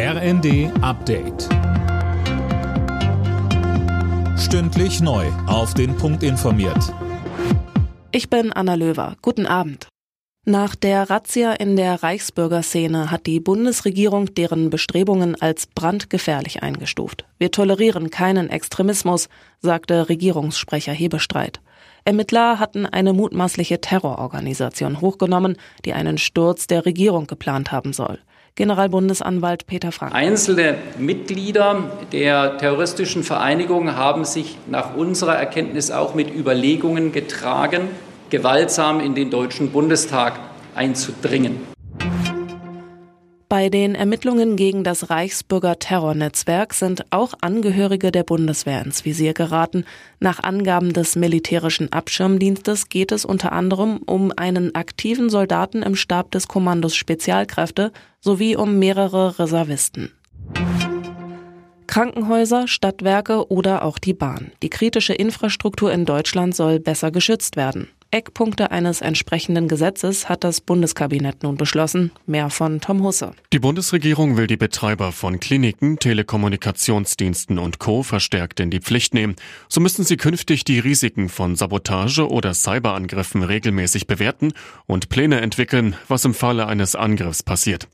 RND Update. Stündlich neu. Auf den Punkt informiert. Ich bin Anna Löwer. Guten Abend. Nach der Razzia in der Reichsbürgerszene hat die Bundesregierung deren Bestrebungen als brandgefährlich eingestuft. Wir tolerieren keinen Extremismus, sagte Regierungssprecher Hebestreit. Ermittler hatten eine mutmaßliche Terrororganisation hochgenommen, die einen Sturz der Regierung geplant haben soll. Generalbundesanwalt Peter Frank. Einzelne Mitglieder der terroristischen Vereinigung haben sich nach unserer Erkenntnis auch mit Überlegungen getragen, gewaltsam in den Deutschen Bundestag einzudringen. Bei den Ermittlungen gegen das Reichsbürger Terrornetzwerk sind auch Angehörige der Bundeswehr ins Visier geraten. Nach Angaben des militärischen Abschirmdienstes geht es unter anderem um einen aktiven Soldaten im Stab des Kommandos Spezialkräfte sowie um mehrere Reservisten. Krankenhäuser, Stadtwerke oder auch die Bahn. Die kritische Infrastruktur in Deutschland soll besser geschützt werden. Eckpunkte eines entsprechenden Gesetzes hat das Bundeskabinett nun beschlossen. Mehr von Tom Husse. Die Bundesregierung will die Betreiber von Kliniken, Telekommunikationsdiensten und Co. verstärkt in die Pflicht nehmen. So müssen sie künftig die Risiken von Sabotage oder Cyberangriffen regelmäßig bewerten und Pläne entwickeln, was im Falle eines Angriffs passiert.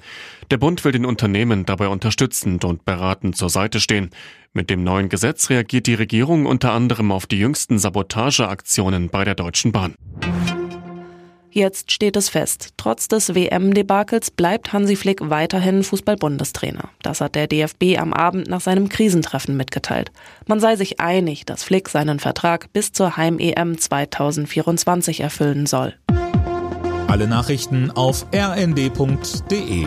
Der Bund will den Unternehmen dabei unterstützend und beratend zur Seite stehen. Mit dem neuen Gesetz reagiert die Regierung unter anderem auf die jüngsten Sabotageaktionen bei der Deutschen Bahn. Jetzt steht es fest. Trotz des WM-Debakels bleibt Hansi Flick weiterhin Fußball-Bundestrainer. Das hat der DFB am Abend nach seinem Krisentreffen mitgeteilt. Man sei sich einig, dass Flick seinen Vertrag bis zur Heim-EM 2024 erfüllen soll. Alle Nachrichten auf rnd.de